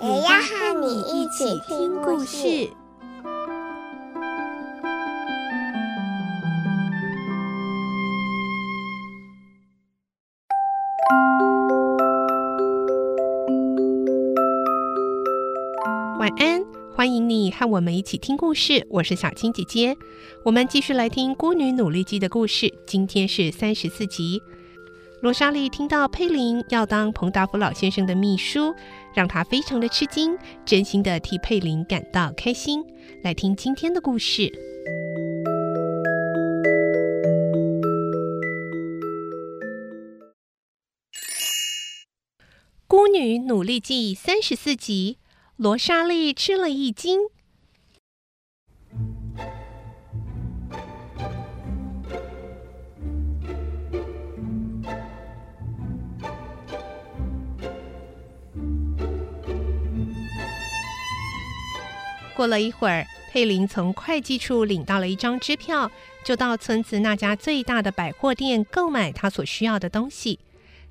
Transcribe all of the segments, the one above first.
也要和你一起听故事。晚安，欢迎你和我们一起听故事。我是小青姐姐，我们继续来听《孤女努力记》的故事。今天是三十四集。罗莎莉听到佩林要当彭达福老先生的秘书，让她非常的吃惊，真心的替佩林感到开心。来听今天的故事，《孤女努力记》三十四集。罗莎莉吃了一惊。过了一会儿，佩林从会计处领到了一张支票，就到村子那家最大的百货店购买他所需要的东西。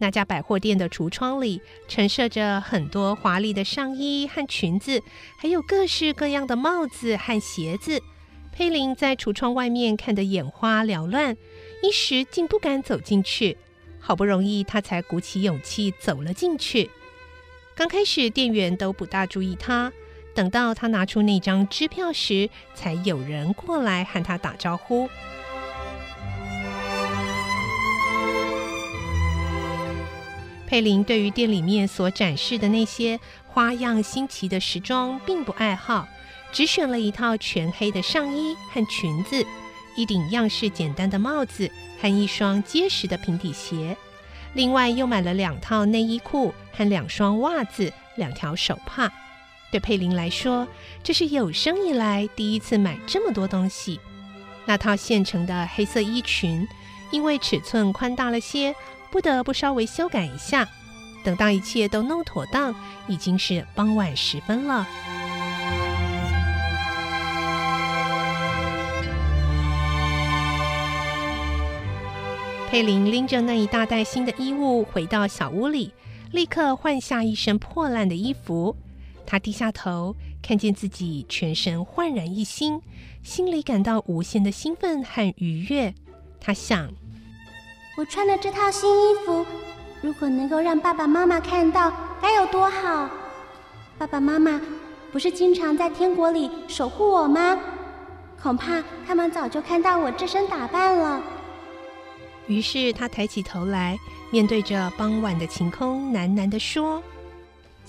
那家百货店的橱窗里陈设着很多华丽的上衣和裙子，还有各式各样的帽子和鞋子。佩林在橱窗外面看得眼花缭乱，一时竟不敢走进去。好不容易，他才鼓起勇气走了进去。刚开始，店员都不大注意他。等到他拿出那张支票时，才有人过来和他打招呼。佩林对于店里面所展示的那些花样新奇的时装并不爱好，只选了一套全黑的上衣和裙子，一顶样式简单的帽子和一双结实的平底鞋，另外又买了两套内衣裤和两双袜子、两条手帕。对佩林来说，这是有生以来第一次买这么多东西。那套现成的黑色衣裙，因为尺寸宽大了些，不得不稍微修改一下。等到一切都弄妥当，已经是傍晚时分了。佩林拎着那一大袋新的衣物回到小屋里，立刻换下一身破烂的衣服。他低下头，看见自己全身焕然一新，心里感到无限的兴奋和愉悦。他想：我穿的这套新衣服，如果能够让爸爸妈妈看到，该有多好！爸爸妈妈不是经常在天国里守护我吗？恐怕他们早就看到我这身打扮了。于是他抬起头来，面对着傍晚的晴空，喃喃地说。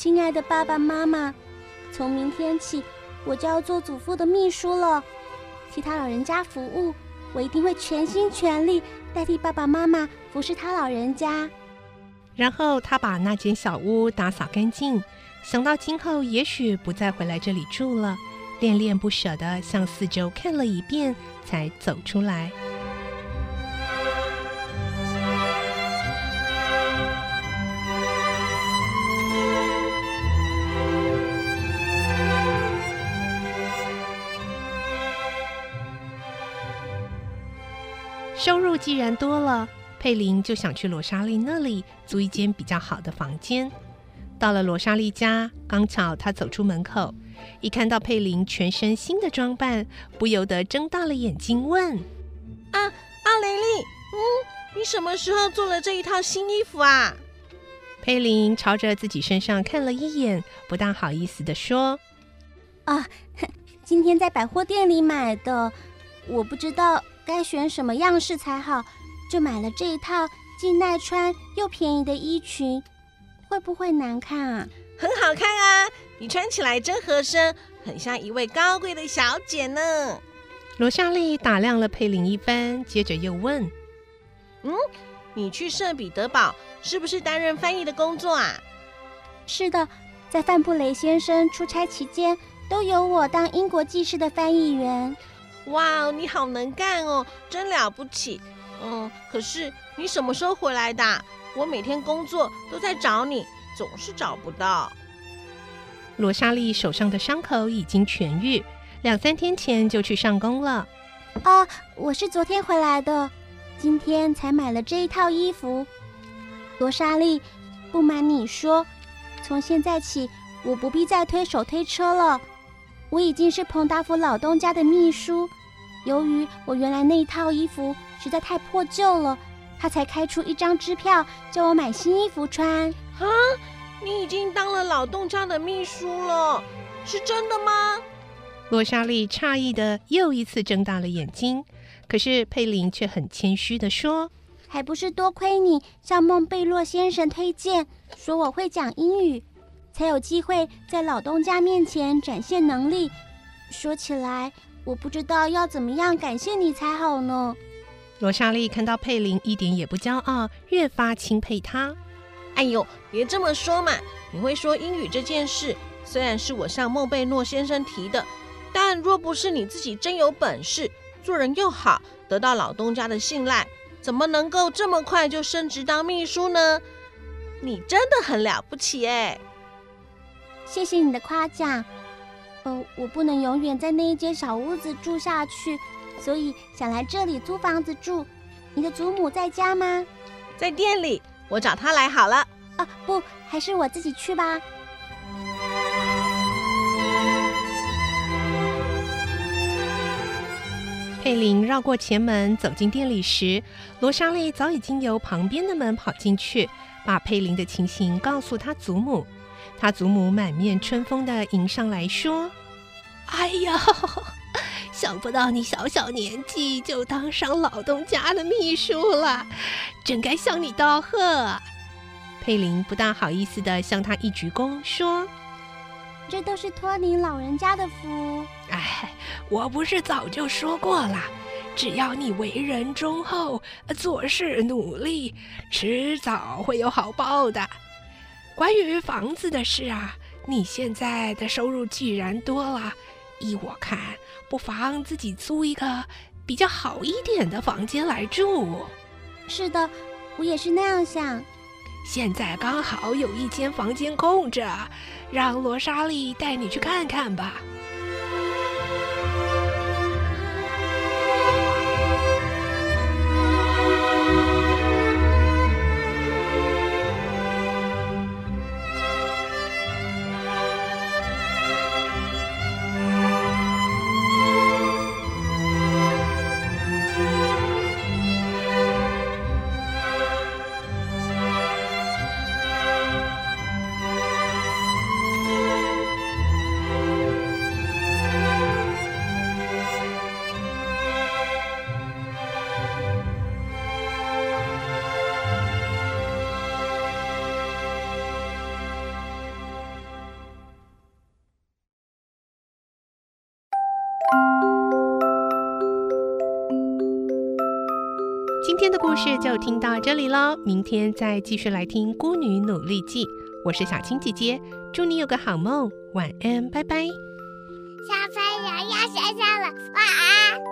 亲爱的爸爸妈妈，从明天起，我就要做祖父的秘书了，替他老人家服务。我一定会全心全力代替爸爸妈妈服侍他老人家。然后他把那间小屋打扫干净，想到今后也许不再回来这里住了，恋恋不舍地向四周看了一遍，才走出来。入既然多了，佩林就想去罗莎莉那里租一间比较好的房间。到了罗莎莉家，刚巧她走出门口，一看到佩林全身新的装扮，不由得睁大了眼睛问：“啊，阿雷莉，嗯，你什么时候做了这一套新衣服啊？”佩林朝着自己身上看了一眼，不大好意思地说：“啊，今天在百货店里买的，我不知道。”该选什么样式才好，就买了这一套既耐穿又便宜的衣裙，会不会难看啊？很好看啊，你穿起来真合身，很像一位高贵的小姐呢。罗莎丽打量了佩林一番，接着又问：“嗯，你去圣彼得堡是不是担任翻译的工作啊？”“是的，在范布雷先生出差期间，都由我当英国记事的翻译员。哇，你好能干哦，真了不起。嗯，可是你什么时候回来的？我每天工作都在找你，总是找不到。罗莎莉手上的伤口已经痊愈，两三天前就去上工了。啊，我是昨天回来的，今天才买了这一套衣服。罗莎莉，不瞒你说，从现在起，我不必再推手推车了。我已经是彭达福老东家的秘书。由于我原来那一套衣服实在太破旧了，他才开出一张支票，叫我买新衣服穿。啊，你已经当了老东家的秘书了，是真的吗？罗莎莉诧异的又一次睁大了眼睛，可是佩林却很谦虚的说。还不是多亏你向孟贝洛先生推荐，说我会讲英语，才有机会在老东家面前展现能力。说起来，我不知道要怎么样感谢你才好呢。罗莎莉看到佩林一点也不骄傲，越发钦佩他。哎呦，别这么说嘛！你会说英语这件事，虽然是我向孟贝诺先生提的，但若不是你自己真有本事，做人又好，得到老东家的信赖。怎么能够这么快就升职当秘书呢？你真的很了不起哎！谢谢你的夸奖。呃，我不能永远在那一间小屋子住下去，所以想来这里租房子住。你的祖母在家吗？在店里，我找她来好了。啊，不，还是我自己去吧。佩林绕过前门走进店里时，罗莎莉早已经由旁边的门跑进去，把佩林的情形告诉他祖母。他祖母满面春风地迎上来说：“哎呀，想不到你小小年纪就当上老东家的秘书了，真该向你道贺。”佩林不大好意思地向他一鞠躬说。这都是托您老人家的福。哎，我不是早就说过了，只要你为人忠厚，做事努力，迟早会有好报的。关于房子的事啊，你现在的收入既然多了，依我看，不妨自己租一个比较好一点的房间来住。是的，我也是那样想。现在刚好有一间房间空着，让罗莎莉带你去看看吧。今天的故事就听到这里喽，明天再继续来听《孤女努力记》。我是小青姐姐，祝你有个好梦，晚安，拜拜。小朋友要睡觉了，晚安。